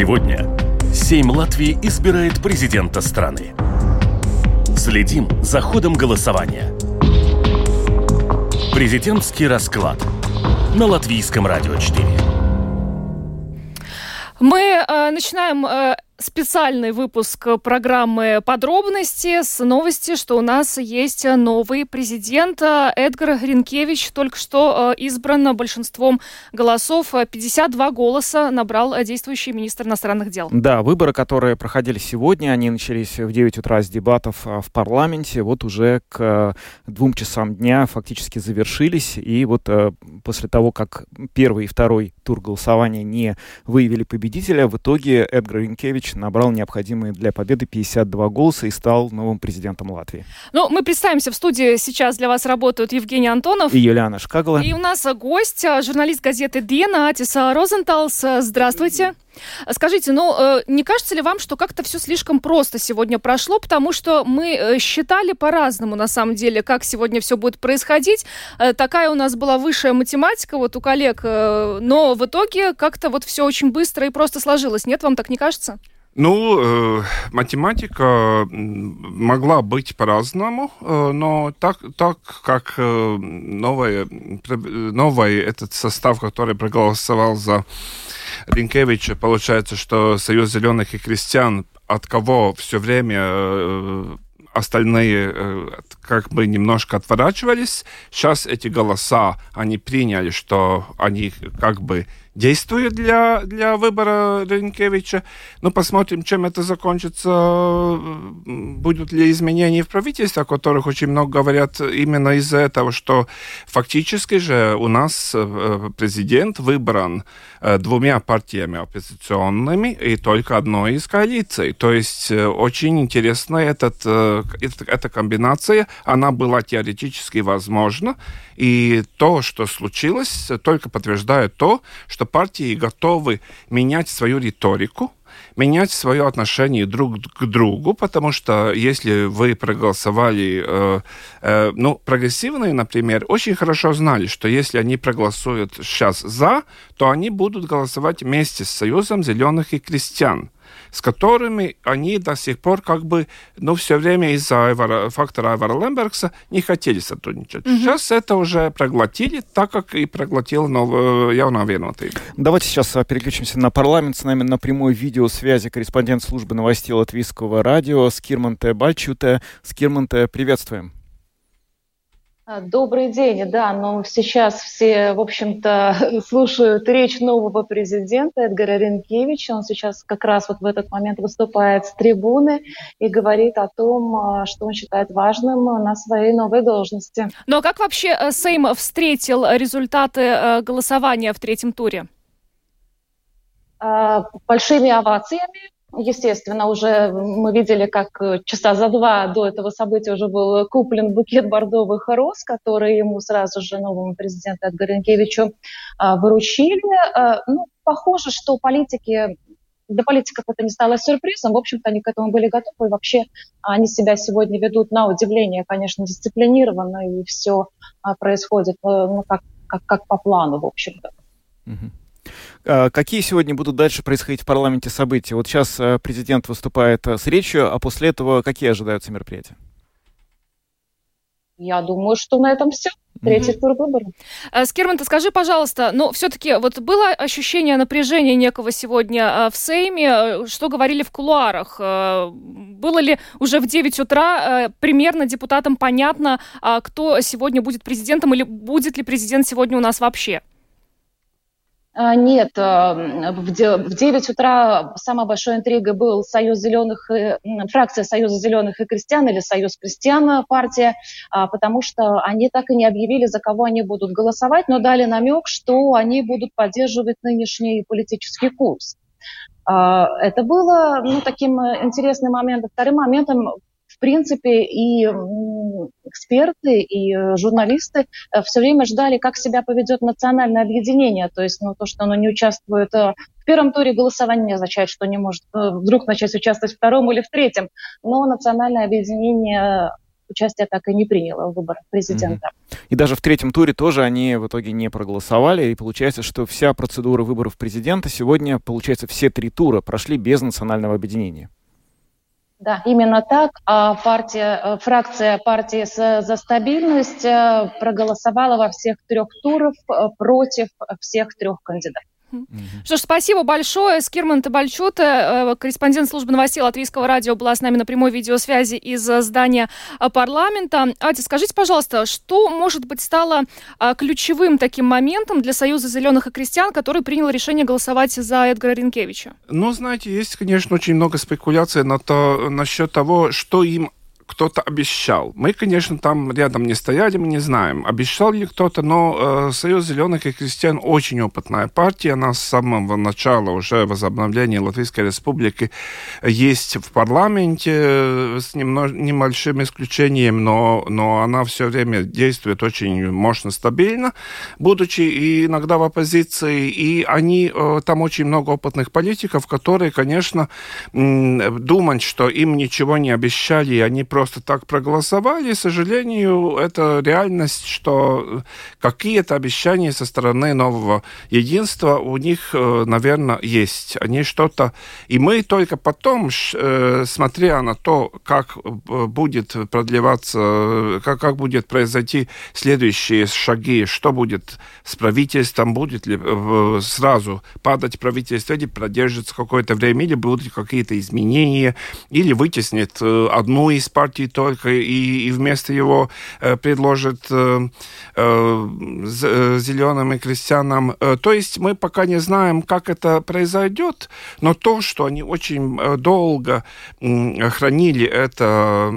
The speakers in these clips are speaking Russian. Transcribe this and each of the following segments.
Сегодня Сейм Латвии избирает президента страны. Следим за ходом голосования. Президентский расклад на Латвийском радио 4. Мы э, начинаем э, специальный выпуск программы «Подробности» с новости, что у нас есть новый президент Эдгар Гринкевич, только что э, избран большинством голосов. 52 голоса набрал действующий министр иностранных дел. Да, выборы, которые проходили сегодня, они начались в 9 утра с дебатов э, в парламенте, вот уже к двум часам дня фактически завершились, и вот э, после того, как первый и второй тур голосования не выявили победителя, в итоге Эдгар Гринкевич набрал необходимые для победы 52 голоса и стал новым президентом Латвии. Ну, мы представимся, в студии сейчас для вас работают Евгений Антонов и Юлиана Шкагала. И у нас гость, журналист газеты «Диена» Атиса Розенталс. Здравствуйте. Скажите, ну э, не кажется ли вам, что как-то все слишком просто сегодня прошло, потому что мы э, считали по-разному на самом деле, как сегодня все будет происходить. Э, такая у нас была высшая математика вот у коллег, но в итоге как-то вот все очень быстро и просто сложилось. Нет, вам так не кажется? Ну, э, математика могла быть по-разному, э, но так, так как э, новый, этот состав, который проголосовал за Ринкевича, получается, что Союз зеленых и крестьян, от кого все время э, остальные как бы немножко отворачивались. Сейчас эти голоса, они приняли, что они как бы действуют для, для выбора Ренкевича. Ну, посмотрим, чем это закончится. Будут ли изменения в правительстве, о которых очень много говорят именно из-за этого, что фактически же у нас э, президент выбран э, двумя партиями оппозиционными и только одной из коалиций. То есть очень интересна этот, эта комбинация она была теоретически возможна, и то, что случилось, только подтверждает то, что партии готовы менять свою риторику, менять свое отношение друг к другу, потому что если вы проголосовали, э, э, ну, прогрессивные, например, очень хорошо знали, что если они проголосуют сейчас за, то они будут голосовать вместе с Союзом зеленых и крестьян с которыми они до сих пор как бы, ну, все время из-за Айвара, фактора Айвара Лембергса не хотели сотрудничать. Угу. Сейчас это уже проглотили, так как и проглотил новый явно виноватый. Давайте сейчас а, переключимся на парламент. С нами на прямой видеосвязи корреспондент службы новостей Латвийского радио Скирманте Бальчуте. Скирманте, приветствуем. А, добрый день, да, но сейчас все, в общем-то, слушают речь нового президента Эдгара Ренкевича. Он сейчас как раз вот в этот момент выступает с трибуны и говорит о том, а, что он считает важным на своей новой должности. Но ну, а как вообще э, Сейм встретил результаты э, голосования в третьем туре? Большими овациями, Естественно, уже мы видели, как э, часа за два до этого события уже был куплен букет бордовых роз, который ему сразу же новому президенту Эдгаренкевичу а, выручили. А, ну, похоже, что политики для политиков это не стало сюрпризом. В общем-то, они к этому были готовы. И вообще они себя сегодня ведут на удивление, конечно, дисциплинированно, и все а, происходит э, ну, как, как, как по плану, в общем-то. Mm-hmm. А, какие сегодня будут дальше происходить в парламенте события? Вот сейчас э, президент выступает э, с речью, а после этого какие ожидаются мероприятия? Я думаю, что на этом все. Третий тур выборов. Э, Скирман, ты скажи, пожалуйста, но все-таки вот было ощущение напряжения некого сегодня в Сейме, что говорили в кулуарах? Было ли уже в 9 утра примерно депутатам понятно, кто сегодня будет президентом или будет ли президент сегодня у нас вообще? А, нет, а, в 9 утра самой большой интригой был Союз зеленых, фракция Союза зеленых и крестьян или Союз крестьян партия, а, потому что они так и не объявили, за кого они будут голосовать, но дали намек, что они будут поддерживать нынешний политический курс. Это было ну, таким интересным моментом. Вторым моментом принципе, и эксперты, и э, журналисты э, все время ждали, как себя поведет национальное объединение. То есть ну, то, что оно не участвует э, в первом туре голосования, не означает, что не может вдруг начать участвовать в втором или в третьем. Но национальное объединение участия так и не приняла в выборах президента. И даже в третьем туре тоже они в итоге не проголосовали, и получается, что вся процедура выборов президента сегодня, получается, все три тура прошли без национального объединения. Да, именно так. А партия, э, фракция партии за стабильность э, проголосовала во всех трех турах э, против всех трех кандидатов. Mm-hmm. Что ж, спасибо большое. Скирман Табальчута, э, корреспондент службы новостей Латвийского радио, была с нами на прямой видеосвязи из э, здания э, парламента. Ати, скажите, пожалуйста, что, может быть, стало ключевым таким моментом для Союза зеленых и крестьян, который принял решение голосовать за Эдгара Ринкевича? Ну, знаете, есть, конечно, очень много спекуляций на то, насчет того, что им кто-то обещал. Мы, конечно, там рядом не стояли, мы не знаем, обещал ли кто-то, но э, Союз зеленых и крестьян очень опытная партия. Она с самого начала уже возобновления Латвийской Республики есть в парламенте э, с немного, небольшим исключением, но, но она все время действует очень мощно, стабильно, будучи иногда в оппозиции. И они, э, там очень много опытных политиков, которые, конечно, думают, что им ничего не обещали, и они просто просто так проголосовали. К сожалению, это реальность, что какие-то обещания со стороны нового единства у них, э, наверное, есть. Они что-то... И мы только потом, э, смотря на то, как э, будет продлеваться, как, как будет произойти следующие шаги, что будет с правительством, будет ли сразу падать правительство, или продержится какое-то время, или будут какие-то изменения, или вытеснит одну из партий, партии только и, и вместо его э, предложит э, э, зеленым и крестьянам. То есть мы пока не знаем, как это произойдет, но то, что они очень долго хранили это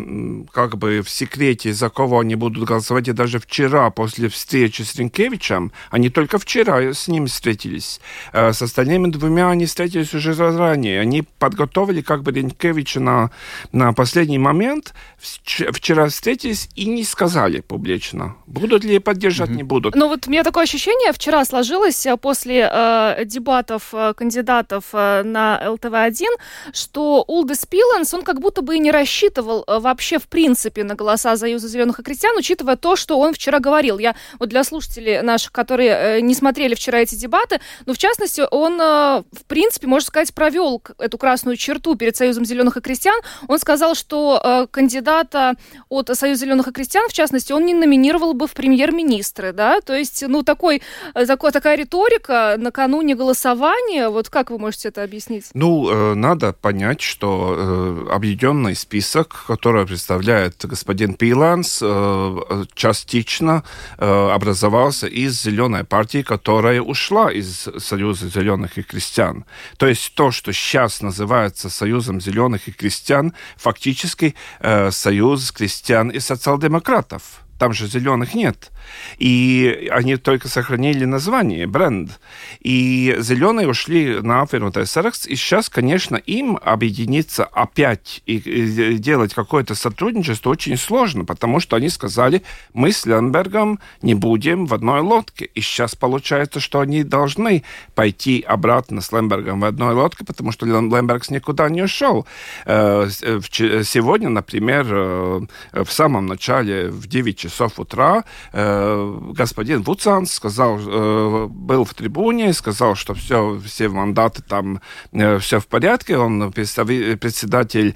как бы в секрете, за кого они будут голосовать, и даже вчера после встречи с Ренкевичем, они только вчера с ним встретились. С остальными двумя они встретились уже заранее. Они подготовили как бы Ренкевича на, на последний момент, вчера встретились и не сказали публично. Будут ли поддержать, mm-hmm. не будут. Ну вот у меня такое ощущение вчера сложилось э, после э, дебатов э, кандидатов э, на ЛТВ-1, что Улдес Пиленс, он как будто бы и не рассчитывал вообще в принципе на голоса Союза зеленых и крестьян, учитывая то, что он вчера говорил. Я вот для слушателей наших, которые не смотрели вчера эти дебаты, ну в частности, он в принципе, можно сказать, провел эту красную черту перед Союзом зеленых и крестьян. Он сказал, что кандидат кандидата от Союза зеленых и крестьян, в частности, он не номинировал бы в премьер-министры, да, то есть, ну, такой, э, такой, такая риторика накануне голосования, вот как вы можете это объяснить? Ну, э, надо понять, что э, объединенный список, который представляет господин Пиланс, э, частично э, образовался из зеленой партии, которая ушла из Союза зеленых и крестьян. То есть то, что сейчас называется Союзом зеленых и крестьян, фактически э, союз крестьян и социал-демократов. Там же зеленых нет. И они только сохранили название, бренд. И зеленые ушли на Афернутай Саракс. И сейчас, конечно, им объединиться опять и, делать какое-то сотрудничество очень сложно, потому что они сказали, мы с Ленбергом не будем в одной лодке. И сейчас получается, что они должны пойти обратно с Лембергом в одной лодке, потому что Лемберг никуда не ушел. Э, сегодня, например, э, в самом начале, в 9 часов утра, Э, господин Вуцанс сказал, э, был в трибуне, сказал, что все, все мандаты там, э, все в порядке, он председатель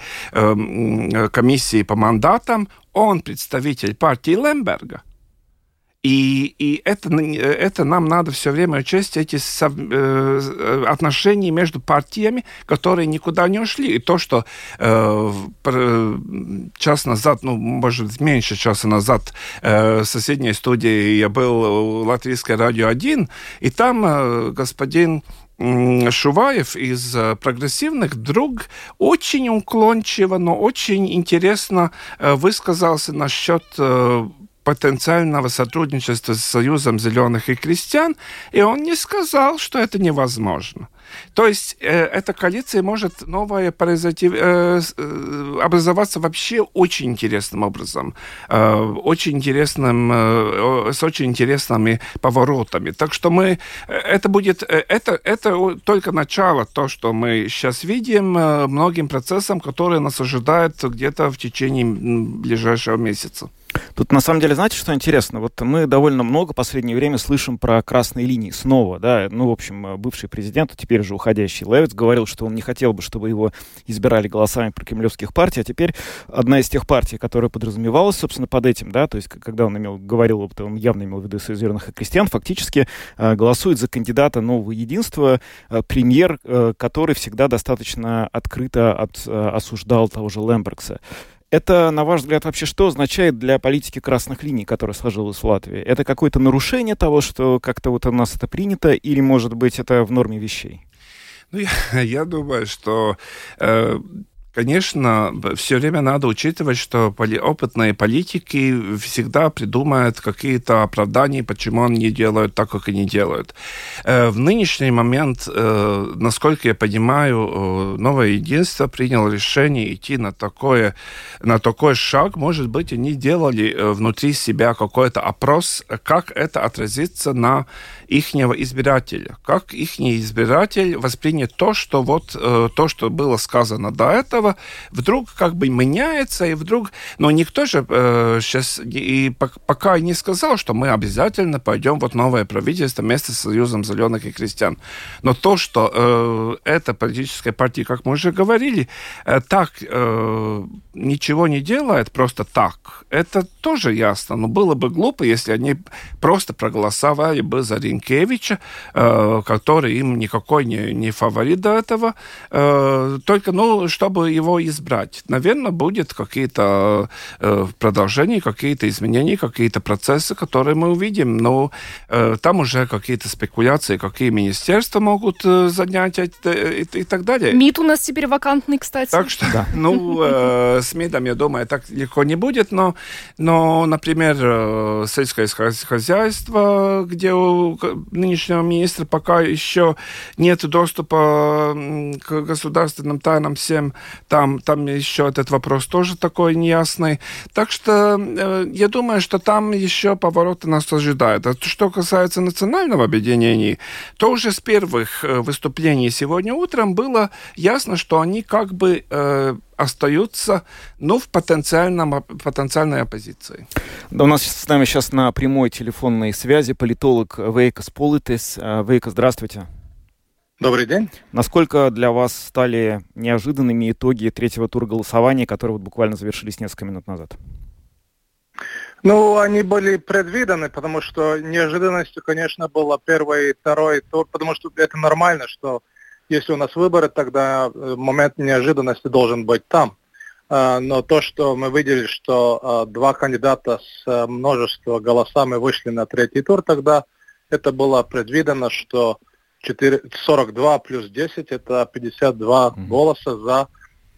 комиссии по мандатам, он представитель партии Лемберга. И, и это, это нам надо все время учесть, эти сов, э, отношения между партиями, которые никуда не ушли. И то, что э, час назад, ну, может, меньше часа назад э, в соседней студии я был в Латвийской радио 1, и там э, господин Шуваев из э, прогрессивных друг очень уклончиво, но очень интересно э, высказался насчет потенциального сотрудничества с Союзом зеленых и крестьян, и он не сказал, что это невозможно. То есть э, эта коалиция может новая произойти, э, э, образоваться вообще очень интересным образом, э, очень интересным, э, с очень интересными поворотами. Так что мы, э, это будет, э, это, это только начало, то, что мы сейчас видим, многим процессам, которые нас ожидают где-то в течение ближайшего месяца. Тут на самом деле, знаете, что интересно? Вот мы довольно много в последнее время слышим про красные линии снова, да. Ну, в общем, бывший президент, теперь же уходящий Левиц, говорил, что он не хотел бы, чтобы его избирали голосами про кремлевских партий, а теперь одна из тех партий, которая подразумевалась, собственно, под этим, да, то есть когда он имел, говорил, он явно имел в виду Союз и крестьян, фактически э, голосует за кандидата нового единства, э, премьер, э, который всегда достаточно открыто от, э, осуждал того же Лембергса. Это, на ваш взгляд, вообще что означает для политики красных линий, которая сложилась в Латвии? Это какое-то нарушение того, что как-то вот у нас это принято, или, может быть, это в норме вещей? Ну, я, я думаю, что э, Конечно, все время надо учитывать, что опытные политики всегда придумают какие-то оправдания, почему они делают так, как они делают. Э, в нынешний момент, э, насколько я понимаю, э, новое единство приняло решение идти на, такое, на такой шаг. Может быть, они делали внутри себя какой-то опрос, как это отразится на ихнего избирателя. Как их избиратель воспринят то, что вот то, что было сказано до этого, этого вдруг как бы меняется, и вдруг... Но никто же э, сейчас и пока не сказал, что мы обязательно пойдем вот новое правительство вместе с Союзом зеленых и крестьян. Но то, что э, эта политическая партия, как мы уже говорили, э, так э, ничего не делает просто так, это тоже ясно. Но было бы глупо, если они просто проголосовали бы за Ринкевича, э, который им никакой не, не фаворит до этого, э, только, ну, чтобы его избрать. Наверное, будет какие-то э, продолжения, какие-то изменения, какие-то процессы, которые мы увидим. Но э, там уже какие-то спекуляции, какие министерства могут э, занять и, и, и так далее. МИД у нас теперь вакантный, кстати. Так что, да. ну, э, с МИДом, я думаю, так легко не будет, но, но например, э, сельское хозяйство, где у нынешнего министра пока еще нет доступа к государственным тайнам всем, там, там еще этот вопрос тоже такой неясный. Так что э, я думаю, что там еще повороты нас ожидают. А что касается национального объединения, то уже с первых э, выступлений сегодня утром было ясно, что они как бы э, остаются, ну, в потенциальном, потенциальной оппозиции. Да, у нас с нами сейчас на прямой телефонной связи политолог Вейкас Политес. Э, Вейка, здравствуйте. Добрый день. Насколько для вас стали неожиданными итоги третьего тура голосования, которые вот буквально завершились несколько минут назад? Ну, они были предвидены, потому что неожиданностью, конечно, было первый и второй тур, потому что это нормально, что если у нас выборы, тогда э, момент неожиданности должен быть там. А, но то, что мы видели, что а, два кандидата с э, множеством голосами вышли на третий тур, тогда это было предвидено, что 4, 42 плюс 10 это 52 mm-hmm. голоса за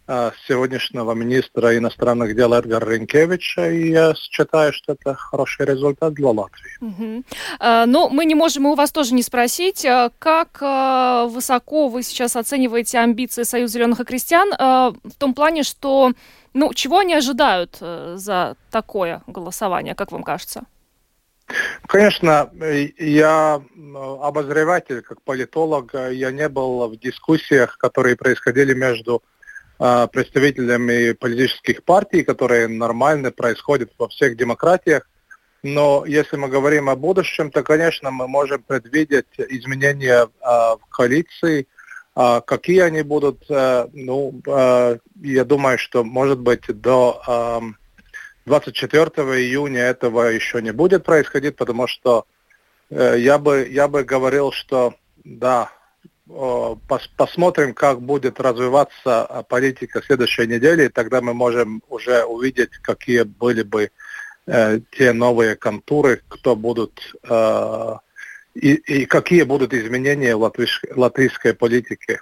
э, сегодняшнего министра иностранных дел Эдгара Ренкевича, и я считаю, что это хороший результат для Латвии. Угу. А, но мы не можем у вас тоже не спросить, а, как а, высоко вы сейчас оцениваете амбиции Союза зеленых и крестьян а, в том плане, что ну, чего они ожидают а, за такое голосование, как вам кажется? Конечно, я обозреватель, как политолог, я не был в дискуссиях, которые происходили между э, представителями политических партий, которые нормально происходят во всех демократиях. Но если мы говорим о будущем, то, конечно, мы можем предвидеть изменения э, в коалиции. Э, какие они будут, э, ну, э, я думаю, что, может быть, до... Э, 24 июня этого еще не будет происходить, потому что э, я, бы, я бы говорил, что да, э, пос, посмотрим, как будет развиваться э, политика следующей недели, и тогда мы можем уже увидеть, какие были бы э, те новые контуры, кто будут э, и, и какие будут изменения в латвийской, латвийской политике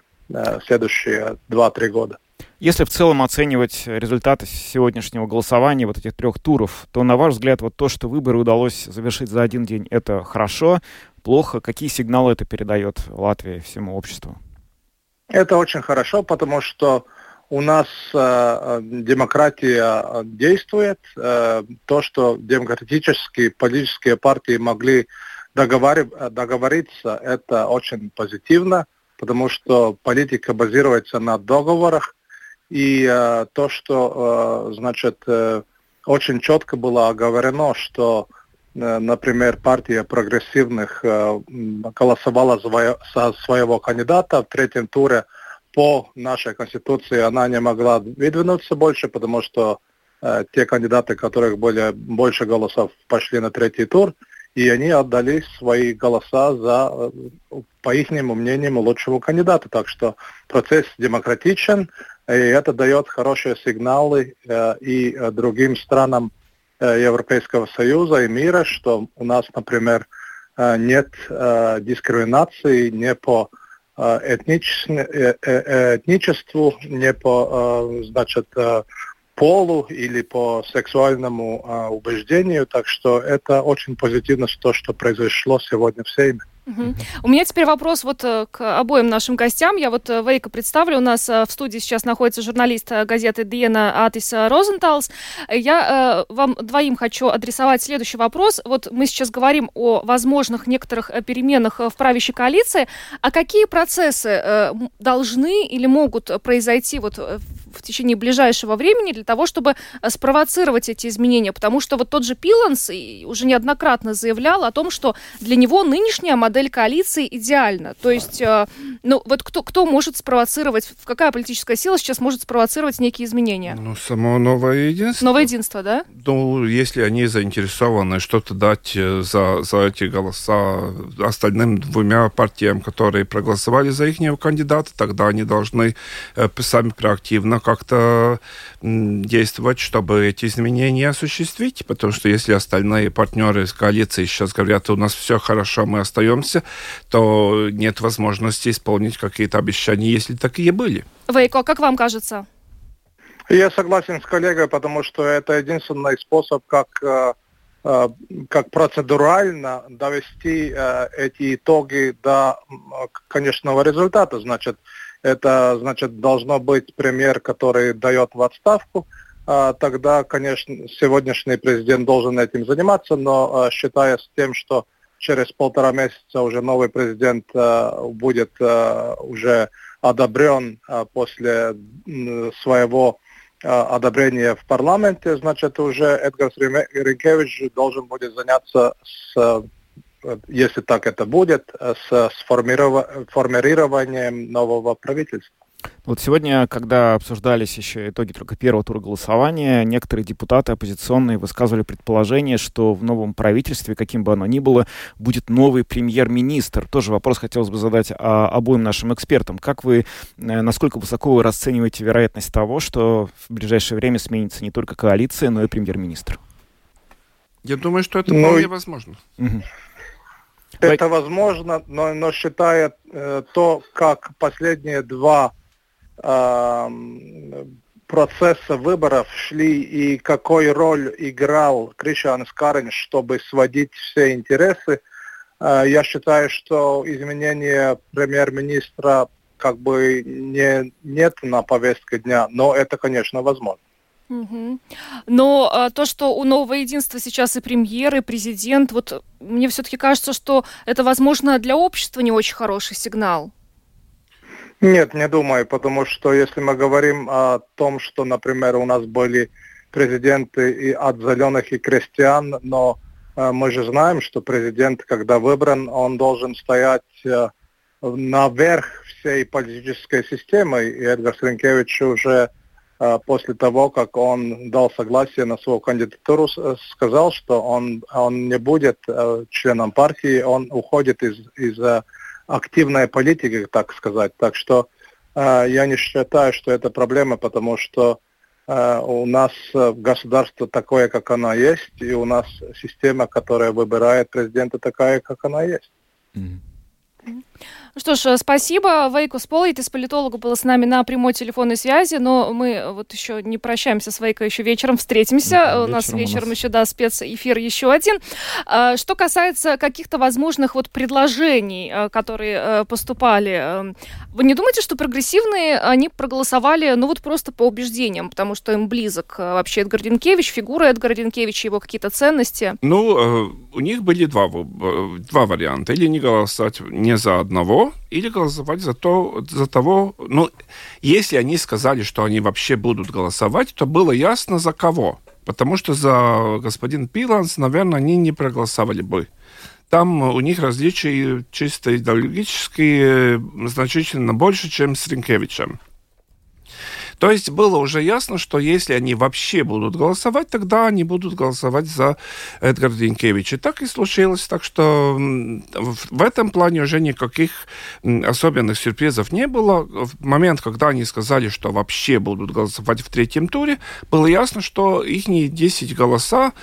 следующие 2-3 года. Если в целом оценивать результаты сегодняшнего голосования, вот этих трех туров, то, на ваш взгляд, вот то, что выборы удалось завершить за один день, это хорошо, плохо? Какие сигналы это передает Латвии всему обществу? Это очень хорошо, потому что у нас э, демократия э, действует. Э, то, что демократические политические партии могли договор... договориться, это очень позитивно, потому что политика базируется на договорах, и э, то, что, э, значит, э, очень четко было оговорено, что, э, например, партия прогрессивных э, голосовала за, своего кандидата в третьем туре по нашей конституции, она не могла выдвинуться больше, потому что э, те кандидаты, которых были больше голосов, пошли на третий тур, и они отдали свои голоса за, э, по их мнению, лучшего кандидата. Так что процесс демократичен, и это дает хорошие сигналы э, и э, другим странам Европейского Союза и мира, что у нас, например, нет дискриминации не по этничеству, не по значит, полу или по сексуальному убеждению. Так что это очень позитивно, то, что произошло сегодня в Сейме. Угу. У меня теперь вопрос вот э, к обоим нашим гостям. Я вот э, Вейка представлю. У нас э, в студии сейчас находится журналист газеты Диена Атис Розенталс. Я вам двоим хочу адресовать следующий вопрос. Вот мы сейчас говорим о возможных некоторых переменах в правящей коалиции. А какие процессы должны или могут произойти вот в течение ближайшего времени для того, чтобы спровоцировать эти изменения? Потому что вот тот же Пиланс уже неоднократно заявлял о том, что для него нынешняя модель коалиции идеальна. То есть, э, ну, вот кто, кто может спровоцировать, какая политическая сила сейчас может спровоцировать некие изменения? Ну, само новое единство. Новое единство, да? Ну, если они заинтересованы что-то дать э, за, за эти голоса остальным двумя партиям, которые проголосовали за их кандидата, тогда они должны э, сами проактивно как-то действовать, чтобы эти изменения осуществить, потому что если остальные партнеры из коалиции сейчас говорят, у нас все хорошо, мы остаемся, то нет возможности исполнить какие-то обещания, если такие были. Вейко, как вам кажется? Я согласен с коллегой, потому что это единственный способ, как э, э, как процедурально довести э, эти итоги до конечного результата. Значит, это, значит, должно быть премьер, который дает в отставку. А, тогда, конечно, сегодняшний президент должен этим заниматься, но а, считая с тем, что через полтора месяца уже новый президент а, будет уже одобрен после своего одобрения в парламенте, значит, уже Эдгар Ренкевич должен будет заняться с если так это будет, с формированием нового правительства. Вот сегодня, когда обсуждались еще итоги только первого тура голосования, некоторые депутаты оппозиционные высказывали предположение, что в новом правительстве, каким бы оно ни было, будет новый премьер-министр. Тоже вопрос хотелось бы задать а, обоим нашим экспертам. Как вы, э, насколько высоко вы расцениваете вероятность того, что в ближайшее время сменится не только коалиция, но и премьер-министр? Я думаю, что это ну, вполне возможно. Угу. Это возможно, но, но считая э, то, как последние два э, процесса выборов шли и какой роль играл Кришан Скарин, чтобы сводить все интересы, э, я считаю, что изменение премьер-министра как бы не, нет на повестке дня, но это, конечно, возможно. Но а, то, что у нового единства сейчас и премьер, и президент, вот мне все-таки кажется, что это, возможно, для общества не очень хороший сигнал. Нет, не думаю, потому что если мы говорим о том, что, например, у нас были президенты и от зеленых и крестьян, но э, мы же знаем, что президент, когда выбран, он должен стоять э, наверх всей политической системы, и Эдгар Сренкевич уже после того, как он дал согласие на свою кандидатуру, сказал, что он, он не будет э, членом партии, он уходит из, из э, активной политики, так сказать. Так что я не считаю, что это проблема, потому что у нас государство такое, как оно есть, и у нас система, которая выбирает президента, такая, как она есть. Ну что что ж, спасибо. Вейку Сполитис, политологу, была с нами на прямой телефонной связи, но мы вот еще не прощаемся с Вейкой, еще вечером встретимся. Да, у нас вечером у нас... еще, да, спецэфир еще один. А, что касается каких-то возможных вот предложений, э, которые э, поступали, вы не думаете, что прогрессивные, они проголосовали, ну вот просто по убеждениям, потому что им близок вообще Эдгар Динкевич, фигура Эдгара Динкевича, его какие-то ценности? Ну, у них были два, два варианта. Или не голосовать не за одного, или голосовать за, то, за того... Ну, если они сказали, что они вообще будут голосовать, то было ясно за кого. Потому что за господин Пиланс, наверное, они не проголосовали бы. Там у них различия чисто идеологические значительно больше, чем с Ринкевичем. То есть было уже ясно, что если они вообще будут голосовать, тогда они будут голосовать за Эдгара Динкевича. Так и случилось. Так что в этом плане уже никаких особенных сюрпризов не было. В момент, когда они сказали, что вообще будут голосовать в третьем туре, было ясно, что их 10 голоса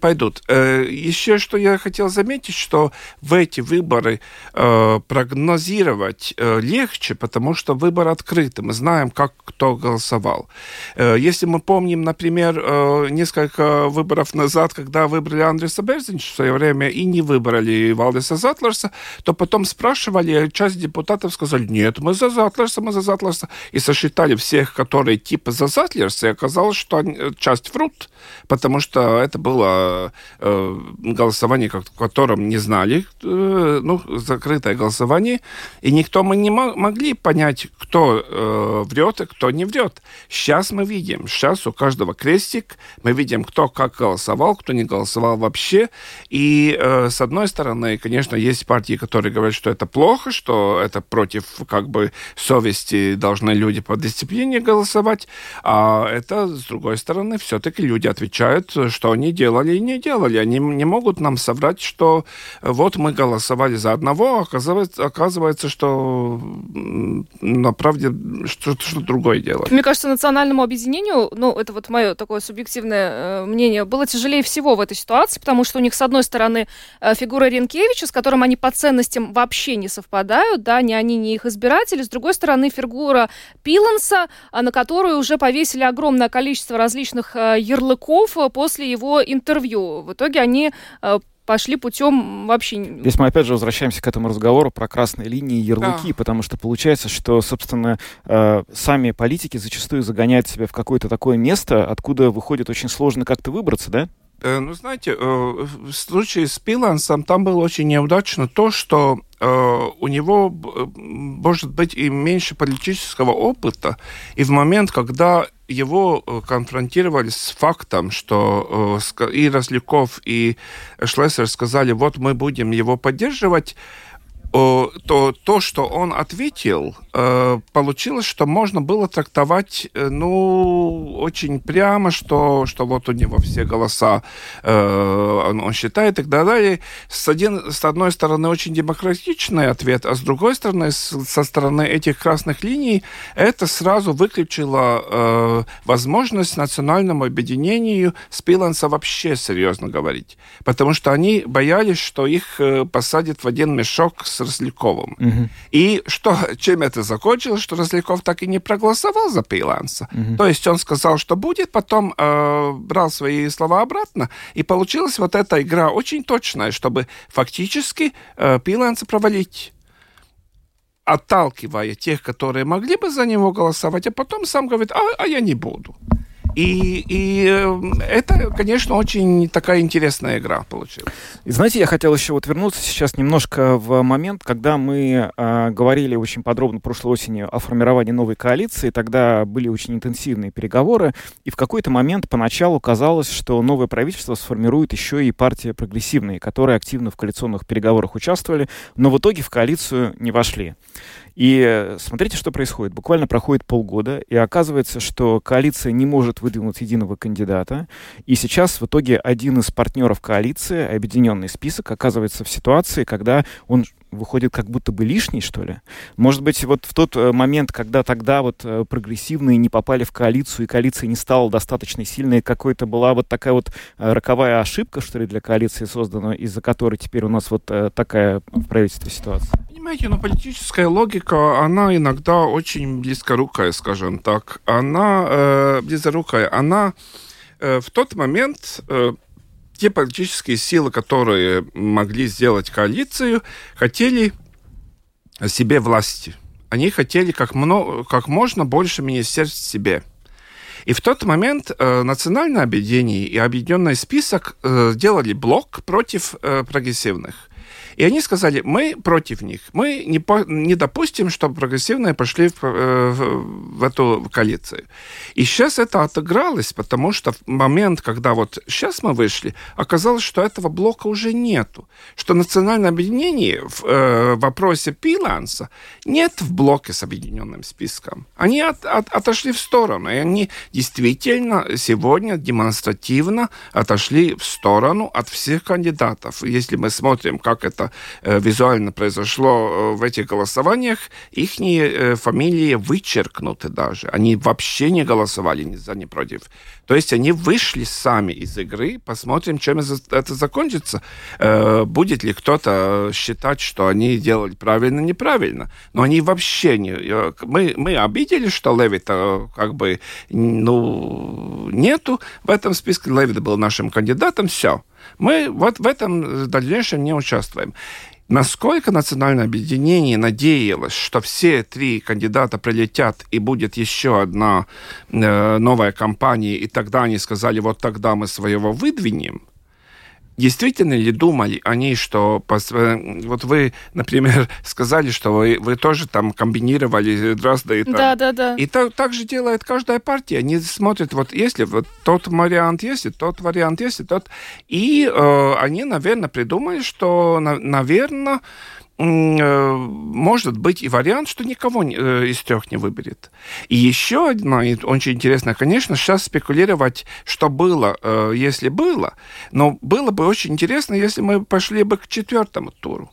пойдут. Э, еще что я хотел заметить, что в эти выборы э, прогнозировать э, легче, потому что выбор открытый. Мы знаем, как кто голосовал. Э, если мы помним, например, э, несколько выборов назад, когда выбрали Андреса Берзинча в свое время и не выбрали Валдеса Затлерса, то потом спрашивали, часть депутатов сказали, нет, мы за Затлерса, мы за Затлерса, и сосчитали всех, которые типа за Затлерса, и оказалось, что э, часть врут, потому что это было голосование, в котором не знали, ну, закрытое голосование, и никто мы не могли понять, кто врет и кто не врет идет. Сейчас мы видим, сейчас у каждого крестик, мы видим, кто как голосовал, кто не голосовал вообще. И э, с одной стороны, конечно, есть партии, которые говорят, что это плохо, что это против как бы совести должны люди по дисциплине голосовать. А это, с другой стороны, все-таки люди отвечают, что они делали и не делали. Они не могут нам соврать, что вот мы голосовали за одного, а оказывается, оказывается что на правде что-то что другое дело. Мне кажется, национальному объединению, ну, это вот мое такое субъективное э, мнение, было тяжелее всего в этой ситуации, потому что у них, с одной стороны, э, фигура Ренкевича, с которым они по ценностям вообще не совпадают, да, ни они, ни их избиратели, с другой стороны, фигура Пиланса, э, на которую уже повесили огромное количество различных э, ярлыков э, после его интервью. В итоге они э, пошли путем вообще... Здесь мы опять же возвращаемся к этому разговору про красные линии и ярлыки, да. потому что получается, что, собственно, э, сами политики зачастую загоняют себя в какое-то такое место, откуда выходит очень сложно как-то выбраться, да? Э, ну, знаете, э, в случае с Пилансом там было очень неудачно то, что Э, у него может быть и меньше политического опыта, и в момент, когда его э, конфронтировали с фактом, что и Росляков, и Шлессер сказали, вот мы будем его поддерживать, то то, что он ответил, э, получилось, что можно было трактовать, э, ну, очень прямо, что, что вот у него все голоса э, он считает и так далее. С, один, с одной стороны, очень демократичный ответ, а с другой стороны, со стороны этих красных линий, это сразу выключило возможность национальному объединению с Пиланса вообще серьезно говорить. Потому что они боялись, что их посадят в один мешок с Росляковым. Угу. И что, чем это закончилось, что Росляков так и не проголосовал за Пейланса. Угу. То есть он сказал, что будет, потом э, брал свои слова обратно, и получилась вот эта игра очень точная, чтобы фактически э, Пейланса провалить отталкивая тех, которые могли бы за него голосовать, а потом сам говорит, а, а я не буду. И, и эм, это, конечно, очень такая интересная игра получилась. И знаете, я хотел еще вот вернуться сейчас немножко в момент, когда мы э, говорили очень подробно прошлой осенью о формировании новой коалиции. Тогда были очень интенсивные переговоры, и в какой-то момент поначалу казалось, что новое правительство сформирует еще и партия прогрессивные, которые активно в коалиционных переговорах участвовали, но в итоге в коалицию не вошли. И смотрите, что происходит. Буквально проходит полгода, и оказывается, что коалиция не может выдвинуть единого кандидата. И сейчас в итоге один из партнеров коалиции, объединенный список, оказывается в ситуации, когда он выходит как будто бы лишний, что ли. Может быть, вот в тот э, момент, когда тогда вот э, прогрессивные не попали в коалицию, и коалиция не стала достаточно сильной, какой-то была вот такая вот э, роковая ошибка, что ли, для коалиции создана, из-за которой теперь у нас вот такая в правительстве ситуация? Понимаете, но политическая логика, она иногда очень близкорукая, скажем так. Она э, близорукая. Она э, в тот момент э, те политические силы, которые могли сделать коалицию, хотели себе власти. Они хотели как, много, как можно больше министерств себе. И в тот момент э, национальное объединение и объединенный список э, сделали блок против э, прогрессивных. И они сказали, мы против них, мы не, по, не допустим, чтобы прогрессивные пошли в, э, в, в эту коалицию. И сейчас это отыгралось, потому что в момент, когда вот сейчас мы вышли, оказалось, что этого блока уже нету. Что национальное объединение в э, вопросе пиланса нет в блоке с объединенным списком. Они от, от, отошли в сторону, и они действительно сегодня демонстративно отошли в сторону от всех кандидатов. Если мы смотрим, как это э, визуально произошло э, в этих голосованиях, их э, фамилии вычеркнуты даже. Они вообще не голосовали ни за, ни против. То есть они вышли сами из игры. Посмотрим, чем это закончится. Будет ли кто-то считать, что они делали правильно, неправильно. Но они вообще не... Мы, мы обидели, что Левита как бы ну, нету в этом списке. Левит был нашим кандидатом, все. Мы вот в этом дальнейшем не участвуем. Насколько национальное объединение надеялось, что все три кандидата прилетят и будет еще одна э, новая кампания, и тогда они сказали, вот тогда мы своего выдвинем, Действительно ли думали они, что... Вот вы, например, сказали, что вы, вы тоже там комбинировали разные... Да, да, да. И так, так же делает каждая партия. Они смотрят, вот если вот тот вариант есть, тот вариант есть, тот... И э, они, наверное, придумали, что, на, наверное, может быть и вариант, что никого э, из трех не выберет. И еще одна, очень интересно, конечно, сейчас спекулировать, что было, э, если было, но было бы очень интересно, если мы пошли бы к четвертому туру.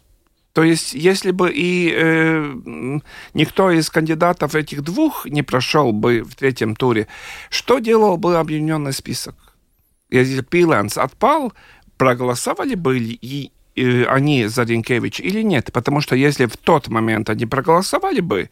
То есть, если бы и э, никто из кандидатов этих двух не прошел бы в третьем туре, что делал бы объединенный список? Если Пиланс отпал, проголосовали бы и они за Ренкевич или нет. Потому что если в тот момент они проголосовали бы,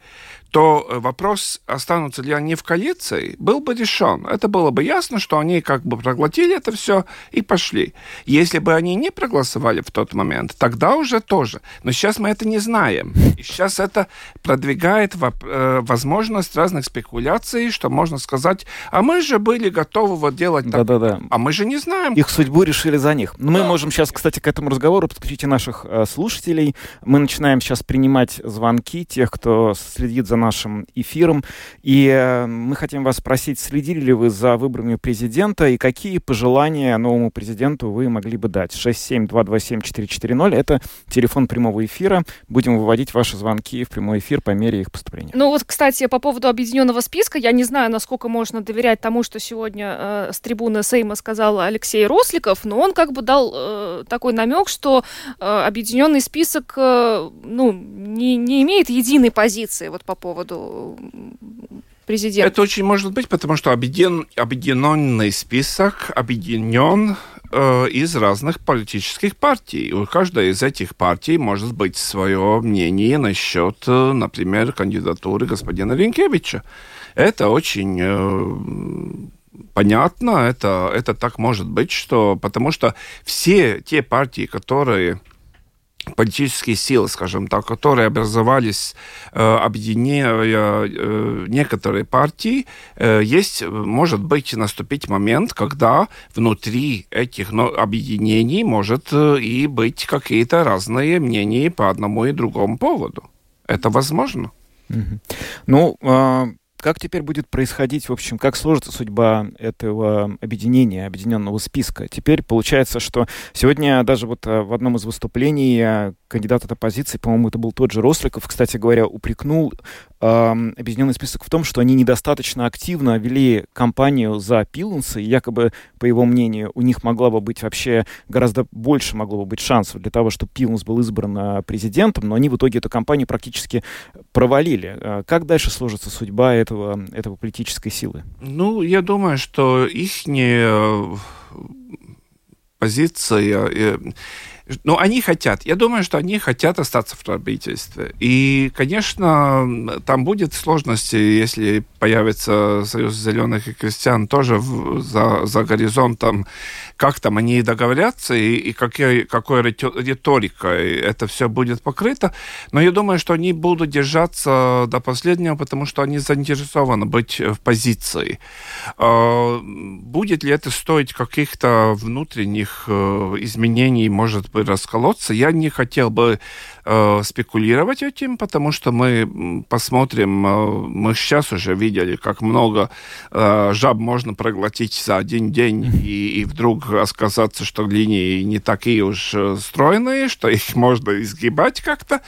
то э, вопрос, останутся ли они в коалиции, был бы решен. Это было бы ясно, что они как бы проглотили это все и пошли. Если бы они не проголосовали в тот момент, тогда уже тоже. Но сейчас мы это не знаем. И сейчас это продвигает э, возможность разных спекуляций, что можно сказать, а мы же были готовы вот делать так. Да-да-да. А мы же не знаем. Их судьбу решили за них. Мы можем сейчас, кстати, к этому разговору подключить наших э, слушателей. Мы начинаем сейчас принимать звонки тех, кто следит за нашим эфиром. И э, мы хотим вас спросить, следили ли вы за выборами президента и какие пожелания новому президенту вы могли бы дать? 67227-440 — это телефон прямого эфира. Будем выводить ваши звонки в прямой эфир по мере их поступления. Ну вот, кстати, по поводу объединенного списка, я не знаю, насколько можно доверять тому, что сегодня э, с трибуны Сейма сказал Алексей Росликов, но он как бы дал э, такой намек, что э, объединенный список э, ну, не, не имеет единой позиции вот по поводу поводу президента? Это очень может быть, потому что объедин, объединенный список объединен э, из разных политических партий. У каждой из этих партий может быть свое мнение насчет, э, например, кандидатуры господина Ренкевича. Это очень э, понятно, это, это так может быть, что потому что все те партии, которые политические силы, скажем так, которые образовались, э, объединяя э, некоторые партии, э, есть, может быть, наступить момент, когда внутри этих объединений может и быть какие-то разные мнения по одному и другому поводу. Это возможно. Ну, а, как теперь будет происходить, в общем, как сложится судьба этого объединения, объединенного списка? Теперь получается, что сегодня даже вот э, в одном из выступлений э, кандидат от оппозиции, по-моему, это был тот же Росликов, кстати говоря, упрекнул э, объединенный список в том, что они недостаточно активно вели кампанию за Пиланса, и якобы, по его мнению, у них могла бы быть вообще гораздо больше могло бы быть шансов для того, чтобы Пиланс был избран президентом, но они в итоге эту кампанию практически провалили. Как дальше сложится судьба этого этого, этого политической силы? Ну, я думаю, что их позиция... ну, они хотят. Я думаю, что они хотят остаться в правительстве. И, конечно, там будет сложности, если появится Союз зеленых и крестьян тоже в, за, за горизонтом. Как там они договорятся и, и какой, какой риторикой это все будет покрыто. Но я думаю, что они будут держаться до последнего, потому что они заинтересованы быть в позиции. А, будет ли это стоить каких-то внутренних э, изменений, может расколоться. Я не хотел бы э, спекулировать этим, потому что мы посмотрим, э, мы сейчас уже видели, как много э, жаб можно проглотить за один день, и, и вдруг оказаться, что линии не такие уж стройные, что их можно изгибать как-то.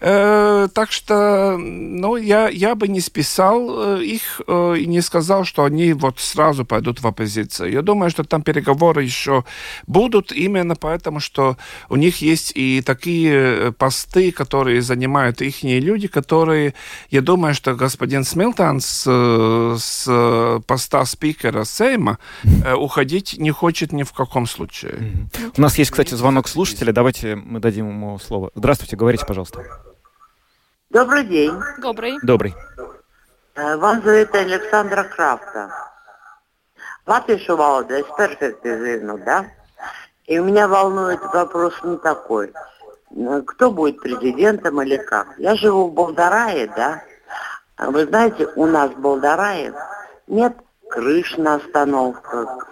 Э, так что, ну, я, я бы не списал их э, и не сказал, что они вот сразу пойдут в оппозицию. Я думаю, что там переговоры еще будут именно поэтому, что у них есть и такие э, посты, которые занимают их люди, которые, я думаю, что господин Смилтан с, э, с поста спикера Сейма э, уходить не хочет ни в каком случае. Mm-hmm. У нас есть, кстати, звонок слушателя. Давайте мы дадим ему слово. Здравствуйте, говорите, пожалуйста. Добрый день. Добрый. Добрый. Вам зовут Александра Крафта. Valoda es perfekti zinu, да? И у меня волнует вопрос не такой. Кто будет президентом или как? Я живу в Болдарае, да? Вы знаете, у нас в Болдарае нет крыш на остановках,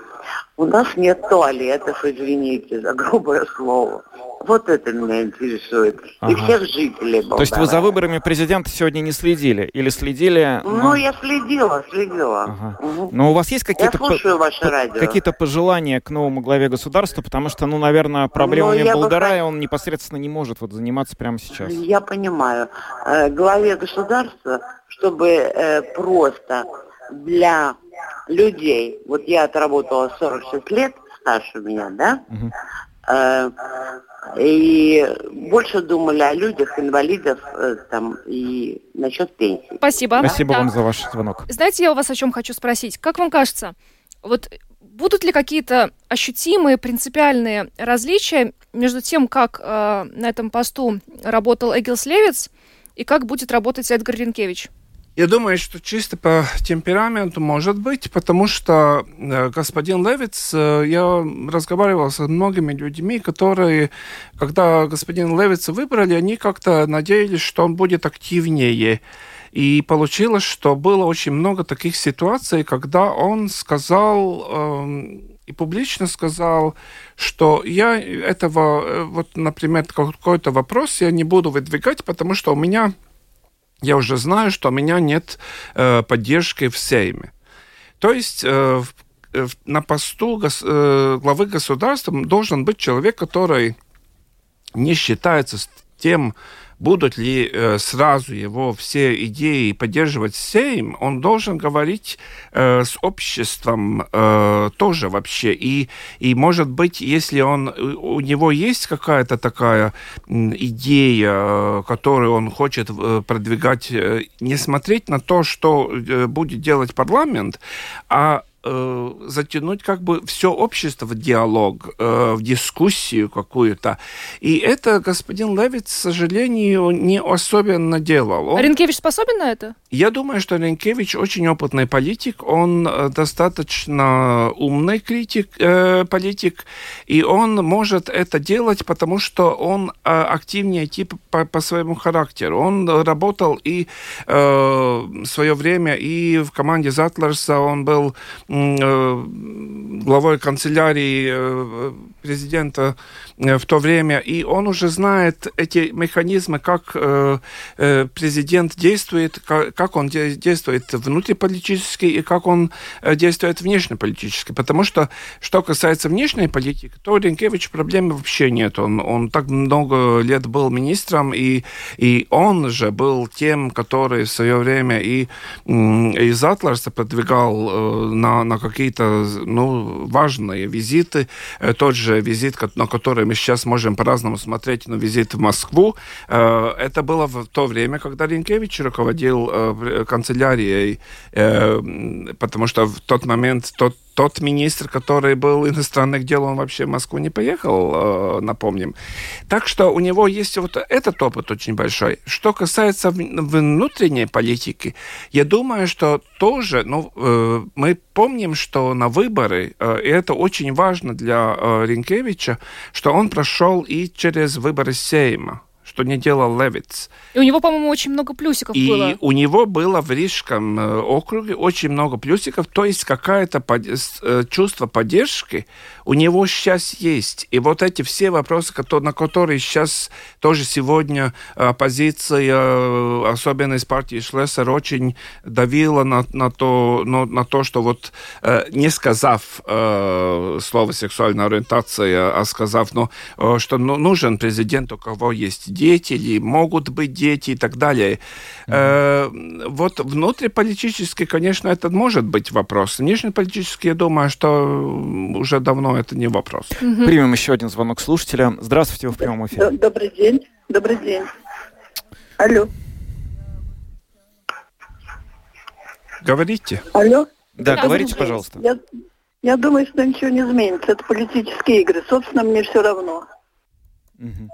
у нас нет туалетов, извините за грубое слово. Вот это меня интересует. Ага. И всех жителей Болгарии. То есть вы за выборами президента сегодня не следили? Или следили? Ну, ну я следила, следила. Ага. Угу. Но у вас есть какие-то, по- какие-то пожелания к новому главе государства? Потому что, ну, наверное, проблемами ну, Болгарая бы... он непосредственно не может вот заниматься прямо сейчас. Я понимаю. Э, главе государства, чтобы э, просто для людей, вот я отработала 46 лет, старше меня, да, угу. Э, и больше думали о людях, инвалидов э, там, и насчет пенсии. Спасибо. Спасибо да. вам за ваш звонок. Знаете, я у вас о чем хочу спросить. Как вам кажется, вот будут ли какие-то ощутимые принципиальные различия между тем, как э, на этом посту работал Эгилс Левиц и как будет работать Эдгар Ренкевич? Я думаю, что чисто по темпераменту может быть, потому что э, господин Левиц, э, я разговаривал с многими людьми, которые, когда господин Левица выбрали, они как-то надеялись, что он будет активнее. И получилось, что было очень много таких ситуаций, когда он сказал э, и публично сказал, что я этого, э, вот, например, какой-то вопрос я не буду выдвигать, потому что у меня я уже знаю, что у меня нет э, поддержки в Сейме. То есть э, в, на посту гос, э, главы государства должен быть человек, который не считается с тем, будут ли э, сразу его все идеи поддерживать Сейм, он должен говорить э, с обществом э, тоже вообще. И, и, может быть, если он, у него есть какая-то такая идея, э, которую он хочет э, продвигать, э, не смотреть на то, что э, будет делать парламент, а э, затянуть как бы все общество в диалог, э, в дискуссию какую-то. И это господин Левит, к сожалению, не особенно делал. Он... Ренкевич способен на это? Я думаю, что Ренкевич очень опытный политик, он э, достаточно умный критик, э, политик, и он может это делать, потому что он э, активнее тип по, по своему характеру. Он работал и э, в свое время и в команде Затлерса, он был главой канцелярии э, президента э, в то время, и он уже знает эти механизмы, как президент действует, как он действует внутриполитически и как он действует внешнеполитически. Потому что, что касается внешней политики, то Ренкевич проблемы вообще нет. Он, он так много лет был министром, и, и он же был тем, который в свое время и из Атласа продвигал на, на какие-то ну, важные визиты. Э, тот же визит, на который мы сейчас можем по-разному смотреть, но визит в Москву. Э, это было в то время, когда Ренкевич руководил э, канцелярией, потому что в тот момент тот тот министр, который был иностранных дел, он вообще в Москву не поехал, э, напомним. Так что у него есть вот этот опыт очень большой. Что касается внутренней политики, я думаю, что тоже, ну, э, мы помним, что на выборы, э, и это очень важно для Ренкевича, что он прошел и через выборы Сейма что не делал Левиц. И у него, по-моему, очень много плюсиков и было. И у него было в Рижском э, округе очень много плюсиков, то есть какое-то под... Э, чувство поддержки у него сейчас есть. И вот эти все вопросы, на которые сейчас тоже сегодня оппозиция, особенно из партии Шлессер, очень давила на, на, то, на, на то, что вот э, не сказав слово сексуальная ориентация, а сказав, ну, что ну, нужен президент, у кого есть дети или могут быть дети и так далее. Mm-hmm. Э, вот внутриполитически, конечно, это может быть вопрос. Внешнеполитически, я думаю, что уже давно это не вопрос. Mm-hmm. Примем еще один звонок слушателя. Здравствуйте, вы в прямом эфире. Добрый день. Добрый день. Алло. Говорите. Алло. Да, да говорите, пожалуйста. Я, я думаю, что ничего не изменится. Это политические игры. Собственно, мне все равно. Угу.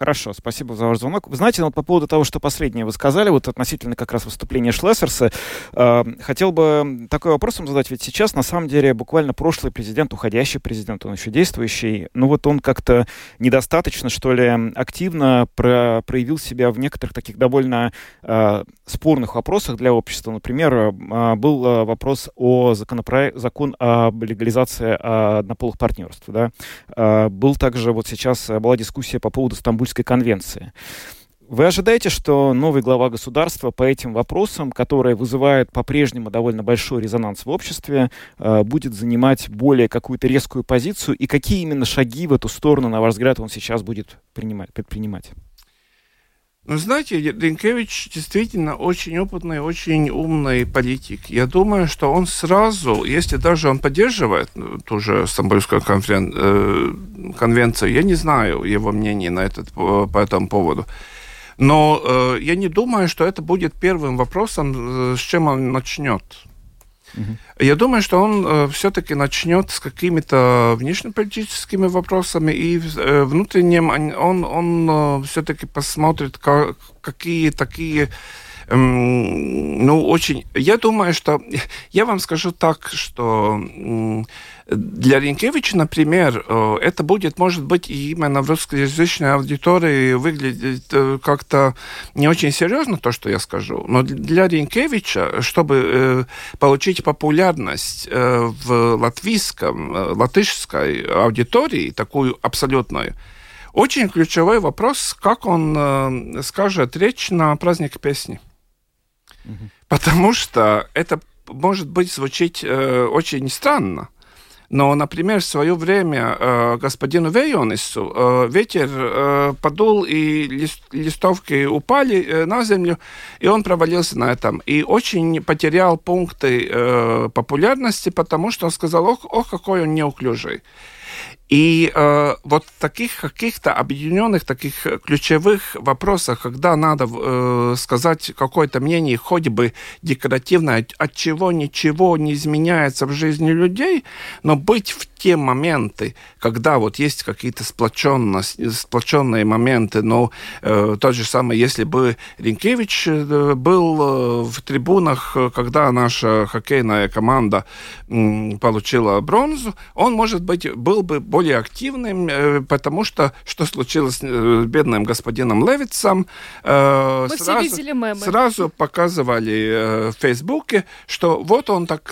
Хорошо, спасибо за ваш звонок. Вы знаете, вот по поводу того, что последнее вы сказали, вот относительно как раз выступления Шлессерса, э, хотел бы такой вопрос вам задать, ведь сейчас, на самом деле, буквально прошлый президент, уходящий президент, он еще действующий, ну вот он как-то недостаточно, что ли, активно про проявил себя в некоторых таких довольно э, спорных вопросах для общества. Например, э, был э, вопрос о законопроекте, закон об легализации э, однополых партнерств, да. Э, был также, вот сейчас была дискуссия по поводу Стамбульской Стамбульской конвенции. Вы ожидаете, что новый глава государства по этим вопросам, которые вызывают по-прежнему довольно большой резонанс в обществе, э, будет занимать более какую-то резкую позицию? И какие именно шаги в эту сторону, на ваш взгляд, он сейчас будет принимать, предпринимать? Ну, знаете, Ренкевич действительно очень опытный, очень умный политик. Я думаю, что он сразу, если даже он поддерживает ну, ту же Стамбульскую конферен... э, конвенцию, я не знаю его мнения на этот, по, по этому поводу. Но э, я не думаю, что это будет первым вопросом, э, с чем он начнет. Я думаю, что он э, все-таки начнет с какими-то внешнеполитическими вопросами, и э, внутренним он, он э, все-таки посмотрит, как, какие такие ну, очень... Я думаю, что... Я вам скажу так, что для Ренкевича, например, э, это будет, может быть, именно в русскоязычной аудитории выглядит э, как-то не очень серьезно то, что я скажу. Но для Ренкевича, чтобы э, получить популярность в латвийском, латышской аудитории, такую абсолютную, очень ключевой вопрос, как он скажет речь на праздник песни. Потому что это может быть звучить э, очень странно. Но, например, в свое время э, господину Вейонису э, ветер э, подул, и лист, листовки упали э, на землю, и он провалился на этом. И очень потерял пункты э, популярности, потому что он сказал, ох, ох какой он неуклюжий. И э, вот таких каких-то объединенных, таких ключевых вопросах, когда надо э, сказать какое-то мнение, хоть бы декоративное, от чего ничего не изменяется в жизни людей, но быть в те моменты, когда вот есть какие-то сплоченные моменты, но э, то же самое, если бы Ренкевич э, был э, в трибунах, когда наша хоккейная команда э, получила бронзу, он, может быть, был бы более активным, э, потому что что случилось с э, бедным господином Левицем, э, Мы сразу, все видели мемы. сразу показывали в Фейсбуке, что вот он так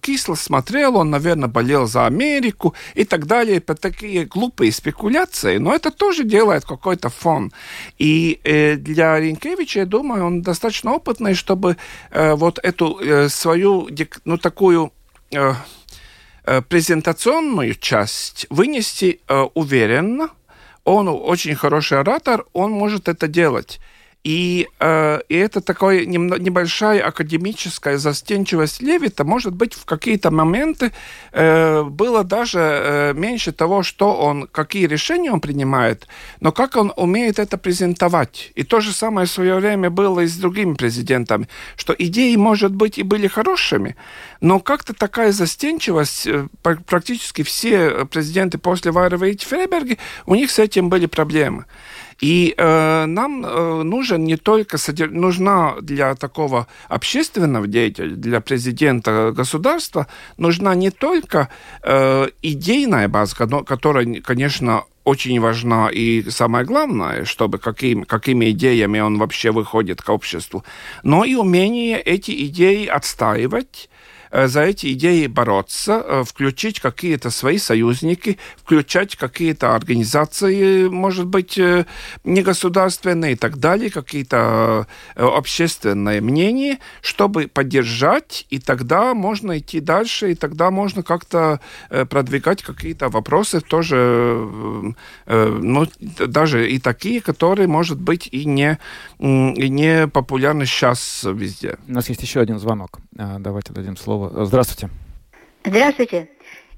кисло смотрел, он, наверное, болел за Америку, и так далее, такие глупые спекуляции, но это тоже делает какой-то фон. И для Ренкевича, я думаю, он достаточно опытный, чтобы вот эту свою, ну, такую презентационную часть вынести э, уверенно. Он очень хороший оратор, он может это делать. И, э, и это такая небольшая академическая застенчивость Левита, может быть, в какие-то моменты э, было даже э, меньше того, что он, какие решения он принимает, но как он умеет это презентовать. И то же самое в свое время было и с другими президентами, что идеи, может быть, и были хорошими, но как-то такая застенчивость, э, практически все президенты после Вайрова и Фрейберги, у них с этим были проблемы. И э, нам э, нужен не только содер... нужна для такого общественного деятеля, для президента государства, нужна не только э, идейная база, которая, конечно, очень важна и самое главное, чтобы каким, какими идеями он вообще выходит к обществу, но и умение эти идеи отстаивать, за эти идеи бороться, э, включить какие-то свои союзники, включать какие-то организации, может быть, э, негосударственные и так далее, какие-то общественные мнения, чтобы поддержать, и тогда можно идти дальше, и тогда можно как-то продвигать какие-то вопросы тоже, ну, даже и такие, которые, может быть, и не, и не популярны сейчас везде. У нас есть еще один звонок. Давайте дадим слово слово. Здравствуйте. Здравствуйте.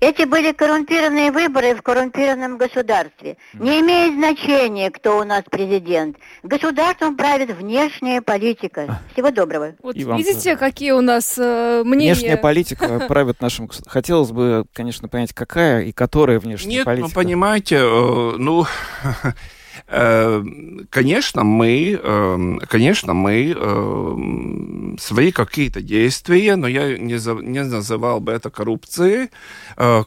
Эти были коррумпированные выборы в коррумпированном государстве. Не имеет значения, кто у нас президент. Государством правит внешняя политика. Всего доброго. Вот И видите, вам... какие у нас э, мнения? Внешняя политика правит нашим государством. Хотелось бы, конечно, понять, какая и которая внешняя Нет, политика. Нет, ну, понимаете, э, ну... Э, конечно, мы, э, конечно, мы э, свои какие-то действия, но я не, не называл бы это коррупцией.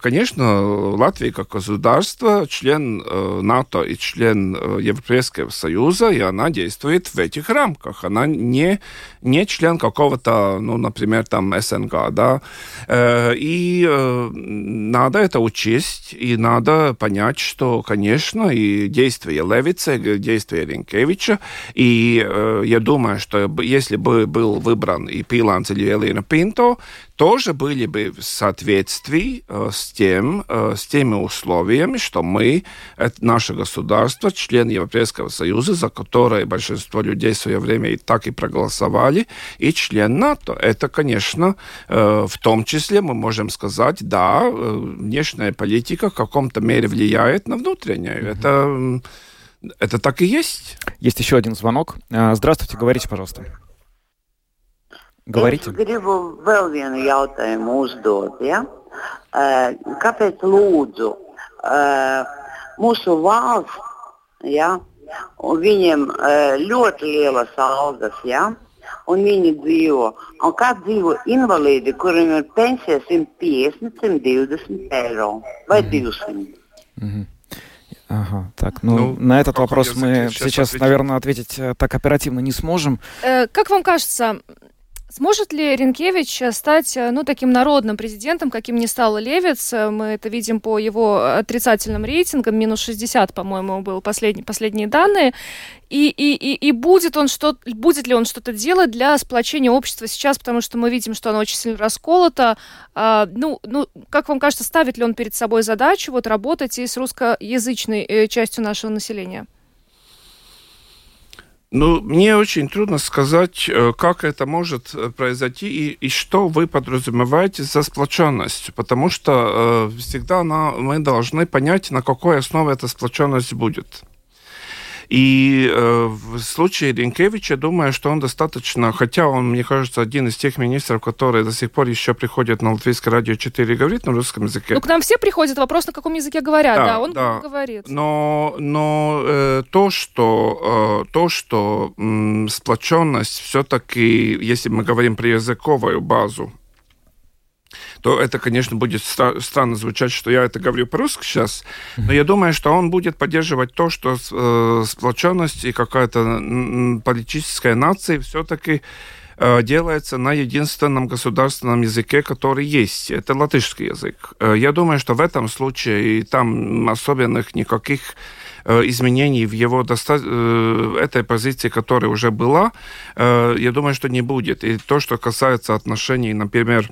Конечно, Латвия как государство, член НАТО и член Европейского Союза, и она действует в этих рамках. Она не, не член какого-то, ну, например, там СНГ, да. И надо это учесть, и надо понять, что, конечно, и действия Левице, действия Ренкевича. И э, я думаю, что если бы был выбран и Пиланс или Элина Пинто, тоже были бы в соответствии э, с, тем, э, с теми условиями, что мы, это наше государство, член Европейского Союза, за которое большинство людей в свое время и так и проголосовали, и член НАТО. Это, конечно, э, в том числе мы можем сказать, да, внешняя политика в каком-то мере влияет на внутреннюю. Mm-hmm. Это это так и есть? Есть еще один звонок. А, здравствуйте, говорите, пожалуйста. Говорите. Es gribu vēl vienu jautājumu uzdot. Ja? Kāpēc lūdzu mūsu valsts, ja? un viņiem ļoti lielas algas, ja? un viņi dzīvo. Un kā dzīvo invalīdi, kuriem ir pensija 150, 120 eiro vai 200? Mm -hmm. Ага, так, ну, ну на этот вопрос мы сейчас, сейчас наверное, ответить э, так оперативно не сможем. Э, как вам кажется, Сможет ли Ренкевич стать э, ну, таким народным президентом, каким не стал Левиц? Мы это видим по его отрицательным рейтингам. Минус 60, по-моему, был последний, последние данные. И, и, и, и будет, он что, будет ли он что-то делать для сплочения общества сейчас, потому что мы видим, что оно очень сильно расколото. А, ну, ну, как вам кажется, ставит ли он перед собой задачу вот, работать и с русскоязычной э, частью нашего населения? Ну, мне очень трудно сказать, э, как это может э, произойти и, и что вы подразумеваете за сплоченностью, потому что э, всегда на, мы должны понять, на какой основе эта сплоченность будет. И э, в случае Ренкевича, думаю, что он достаточно, хотя он, мне кажется, один из тех министров, которые до сих пор еще приходят на Латвийское радио 4 и говорит на русском языке. Ну, к нам все приходят, вопрос, на каком языке говорят, да, да он да. говорит. Но, но э, то, что, э, то, что э, сплоченность все-таки, если мы говорим про языковую базу, то это, конечно, будет стра- странно звучать, что я это говорю по-русски сейчас, но я думаю, что он будет поддерживать то, что э, сплоченность и какая-то политическая нация все-таки э, делается на единственном государственном языке, который есть. Это латышский язык. Э, я думаю, что в этом случае там особенных никаких изменений в его доста... этой позиции, которая уже была, я думаю, что не будет. И то, что касается отношений, например,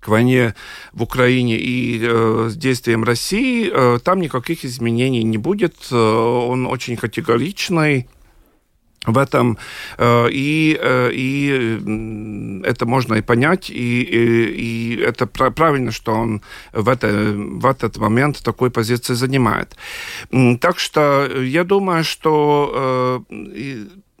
к войне в Украине и э, с действием России, э, там никаких изменений не будет. Э, он очень категоричный. в этом, и, и это можно и понять, и, и, и это правильно, что он в, это, в этот момент такой позиции занимает. Так что я думаю, что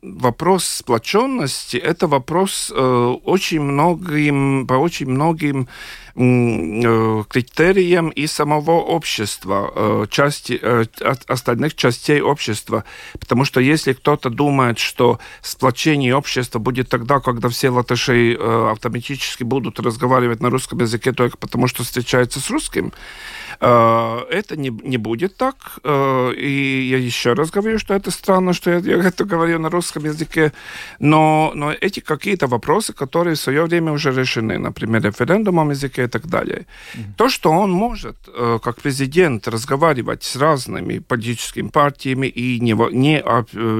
вопрос сплоченности – это вопрос э, очень многим, по очень многим э, критериям и самого общества, э, части, э, остальных частей общества. Потому что если кто-то думает, что сплочение общества будет тогда, когда все латыши э, автоматически будут разговаривать на русском языке только потому, что встречаются с русским, это не, не будет так. Э, и я еще раз говорю, что это странно, что я, я это говорю на русском языке. Но, но эти какие-то вопросы, которые в свое время уже решены, например, референдумом языке и так далее. Mm-hmm. То, что он может, э, как президент, разговаривать с разными политическими партиями и не, не,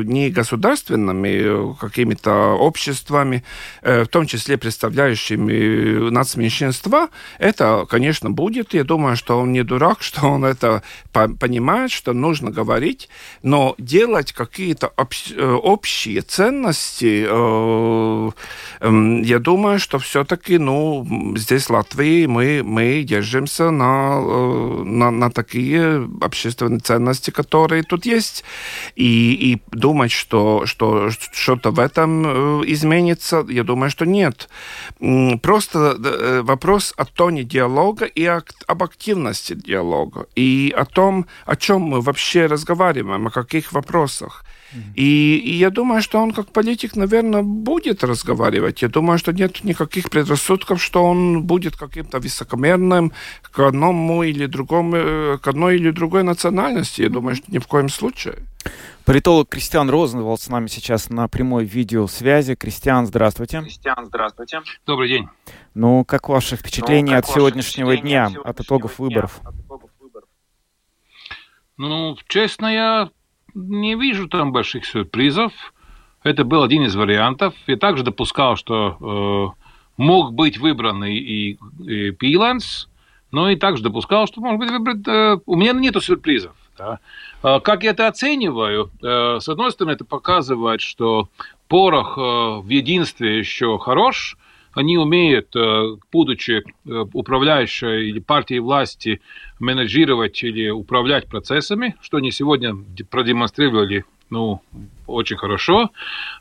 не государственными какими-то обществами, в том числе представляющими нацменьшинства, это, конечно, будет. Я думаю, что он не дурак, что он это понимает, что нужно говорить, но делать какие-то э, общие ценности, э, эм, я думаю, что все-таки, ну, здесь в Латвии мы, мы держимся на, э, на, на такие общественные ценности, которые тут есть, и, и думать, что, что что-то в этом изменится, я думаю, что нет. Просто вопрос о тоне диалога и об активности диалога и о том, о чем мы вообще разговариваем, о каких вопросах. И, и я думаю, что он как политик, наверное, будет разговаривать. Я думаю, что нет никаких предрассудков, что он будет каким-то высокомерным к одному или другому, э, к одной или другой национальности. Я думаю, что ни в коем случае. Политолог Кристиан Розенвал с нами сейчас на прямой видеосвязи. Кристиан, здравствуйте. Кристиан, здравствуйте. Добрый день. Ну, как ваши впечатления ну, как от сегодняшнего дня, от, сегодняшнего от итогов дня, выборов? От итогов выборов? Ну, честно, я не вижу там больших сюрпризов. Это был один из вариантов. Я также допускал, что э, мог быть выбран и, и, и Пиланс, но и также допускал, что может быть выбран... Э, у меня нет сюрпризов. Да? А как я это оцениваю? Э, с одной стороны, это показывает, что порох э, в единстве еще хорош, они умеют, э, будучи управляющей или партией власти, менеджировать или управлять процессами, что они сегодня продемонстрировали ну, очень хорошо.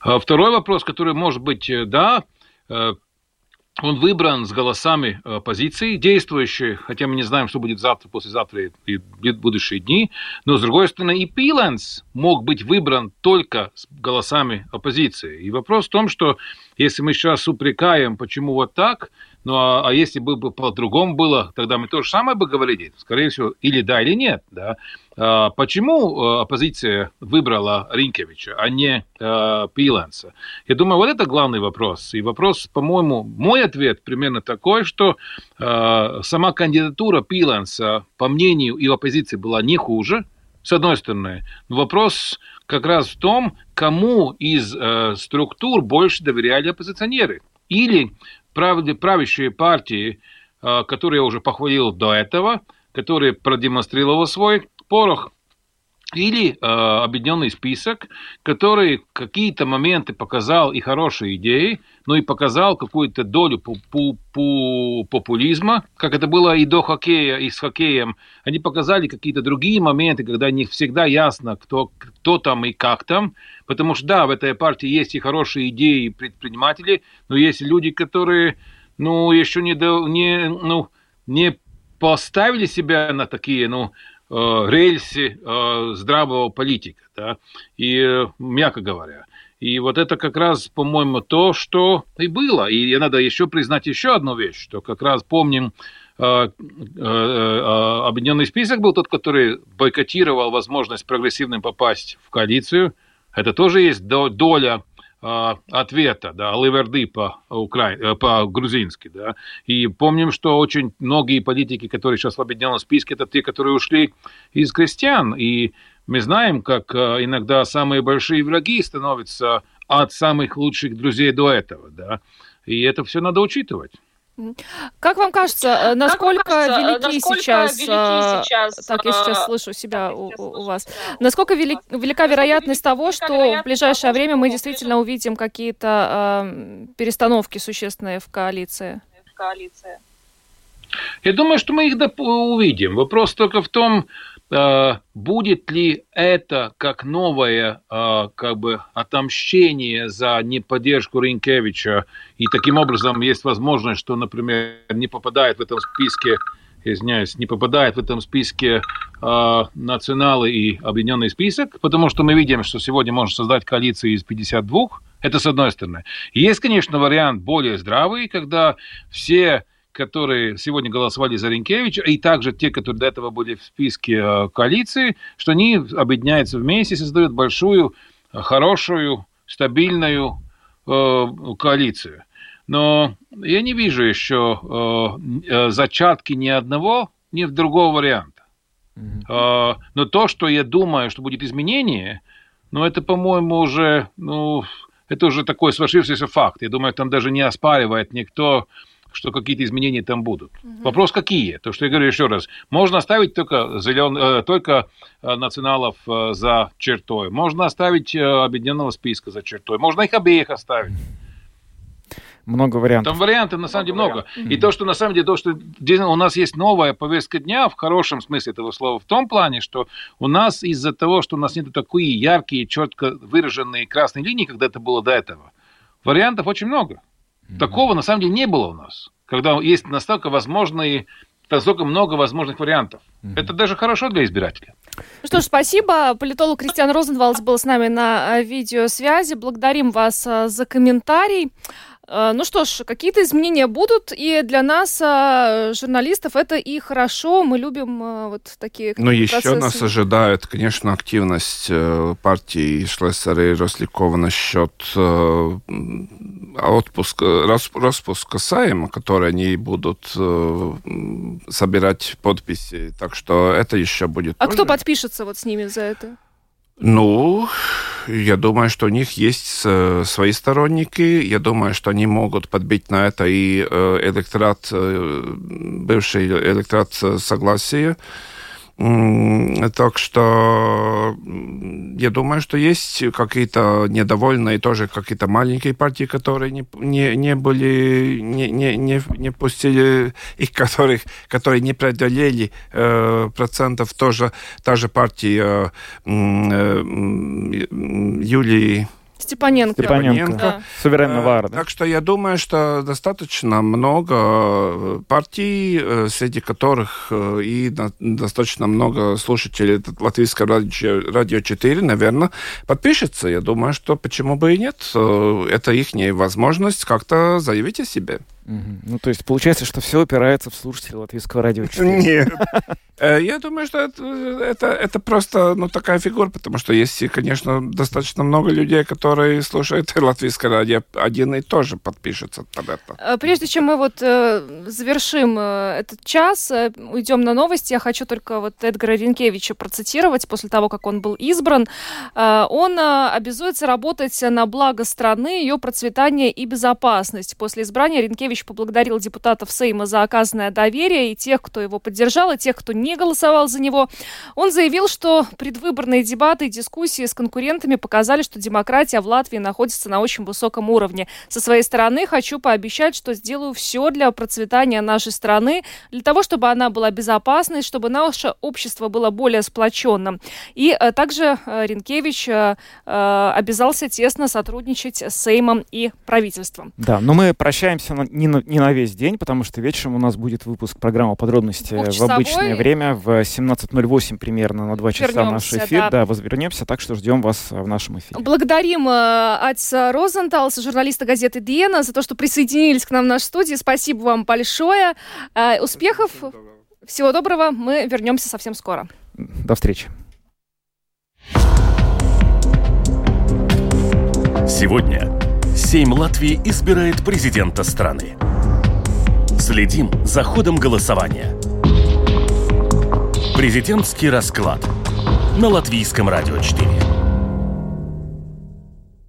А второй вопрос, который может быть, да, он выбран с голосами оппозиции, действующие, хотя мы не знаем, что будет завтра, послезавтра и будущие дни, но с другой стороны и Пиленс мог быть выбран только с голосами оппозиции. И вопрос в том, что если мы сейчас упрекаем, почему вот так, ну а, а если бы по-другому было, тогда мы то же самое бы говорили, скорее всего, или да, или нет. Да? А, почему э, оппозиция выбрала Ринкевича, а не э, Пиленса? Я думаю, вот это главный вопрос. И вопрос, по-моему, мой ответ примерно такой, что э, сама кандидатура Пиленса, по мнению и оппозиции, была не хуже, с одной стороны. Вопрос как раз в том, кому из э, структур больше доверяли оппозиционеры. Или правящие партии, э, которые я уже похвалил до этого, которые продемонстрировали свой порох, или э, объединенный список, который какие-то моменты показал и хорошие идеи, но и показал какую-то долю пу -пу -пу популизма, как это было и до хоккея, и с хоккеем. Они показали какие-то другие моменты, когда не всегда ясно, кто, кто там и как там, потому что, да, в этой партии есть и хорошие идеи, и предприниматели, но есть люди, которые, ну, еще не, до, не, ну, не поставили себя на такие, ну, Э, рельсы э, здравого политика, да, и, э, мягко говоря. И вот это как раз, по-моему, то, что и было. И надо еще признать еще одну вещь, что как раз помним, объединенный список был тот, который бойкотировал возможность прогрессивным попасть в коалицию. Это тоже есть доля ответа, да, ливерды по. Э, по грузински, да. И помним, что очень многие политики, которые сейчас в объединенном списке, это те, которые ушли из крестьян. И мы знаем, как э, иногда самые большие враги становятся от самых лучших друзей до этого, да. И это все надо учитывать. Как вам кажется, насколько, кажется, велики, насколько сейчас, велики сейчас, так я сейчас слышу себя у, у вас, насколько велик, велика вероятность того, что в ближайшее время мы действительно увидим какие-то э, перестановки существенные в коалиции? Я думаю, что мы их увидим. Вопрос только в том, Э, будет ли это как новое э, как бы отомщение за неподдержку Ринкевича, и таким образом есть возможность, что, например, не попадает в этом списке извиняюсь, не попадает в этом списке э, националы и объединенный список, потому что мы видим, что сегодня можно создать коалицию из 52, это с одной стороны. Есть, конечно, вариант более здравый, когда все которые сегодня голосовали за Ренкевича, и также те, которые до этого были в списке э, коалиции, что они объединяются вместе и создают большую, э, хорошую, стабильную э, коалицию. Но я не вижу еще э, э, зачатки ни одного, ни другого варианта. Mm-hmm. Э, но то, что я думаю, что будет изменение, ну, это, по-моему, уже, ну, это уже такой сложившийся факт. Я думаю, там даже не оспаривает никто что какие-то изменения там будут. Угу. Вопрос какие? То, что я говорю еще раз, можно оставить только, зелен... Э, только э, националов э, за чертой, можно оставить объединенного списка за чертой, можно их обеих оставить. Много вариантов. Там вариантов на самом деле много. Mm-hmm. И то, что на самом деле, то, что у нас есть новая повестка дня, в хорошем смысле этого слова, в том плане, что у нас из-за того, что у нас нет такие яркие, четко выраженные красные линии, когда это было до этого, вариантов очень много. Такого на самом деле не было у нас, когда есть настолько возможные настолько много возможных вариантов. Mm-hmm. Это даже хорошо для избирателя. Ну что ж, спасибо. Политолог Кристиан Розенвалдс был с нами на э, видеосвязи. Благодарим вас э, за комментарий. Э, ну что ж, какие-то изменения будут, и для нас, э, журналистов, это и хорошо. Мы любим э, вот такие Но процессы. еще нас ожидает, конечно, активность партии Шлессера и Рослякова насчет отпуска, распуска Сайма, который они будут собирать подписи. Так что это еще будет. А тоже. кто подпишется вот с ними за это? Ну, я думаю, что у них есть э, свои сторонники. Я думаю, что они могут подбить на это и э, электорат, э, бывший электорат согласия. Так что я думаю, что есть какие-то недовольные тоже какие-то маленькие партии, которые не, не, не были, не, не, не, не пустили их, которых, которые не преодолели э, процентов тоже, та же партия э, э, Юлии Степаненко. Степаненко. Да. Суверенного да. Так что я думаю, что достаточно много э, партий, э, среди которых э, и достаточно много слушателей Латвийского радио, радио 4, наверное, подпишется. Я думаю, что почему бы и нет. Это их возможность как-то заявить о себе. Ну, то есть получается, что все опирается в слушателей латвийского радио 4. Нет. Э, я думаю, что это, это, это просто ну, такая фигура, потому что есть, конечно, достаточно много людей, которые слушают латвийское радио один и тоже подпишется под это. Э, прежде чем мы вот э, завершим этот час, уйдем на новости, я хочу только вот Эдгара Ренкевича процитировать после того, как он был избран. Он обязуется работать на благо страны, ее процветание и безопасность. После избрания Ренкевич поблагодарил депутатов Сейма за оказанное доверие и тех, кто его поддержал, и тех, кто не не голосовал за него. Он заявил, что предвыборные дебаты и дискуссии с конкурентами показали, что демократия в Латвии находится на очень высоком уровне. Со своей стороны хочу пообещать, что сделаю все для процветания нашей страны, для того, чтобы она была безопасной, чтобы наше общество было более сплоченным. И э, также э, Ренкевич э, обязался тесно сотрудничать с Сеймом и правительством. Да, но мы прощаемся не, на, не на весь день, потому что вечером у нас будет выпуск программы «Подробности» в обычное время время в 17.08 примерно на 2 часа Вернемся, наш эфир. Да. да, возвернемся, так что ждем вас в нашем эфире. Благодарим э, Атиса Розенталса, журналиста газеты «Диена», за то, что присоединились к нам в нашей студии. Спасибо вам большое. Э, успехов, всего доброго. Мы вернемся совсем скоро. До встречи. Сегодня Сейм Латвии избирает президента страны. Следим за ходом голосования – Президентский расклад на Латвийском радио 4.